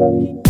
Tschüss.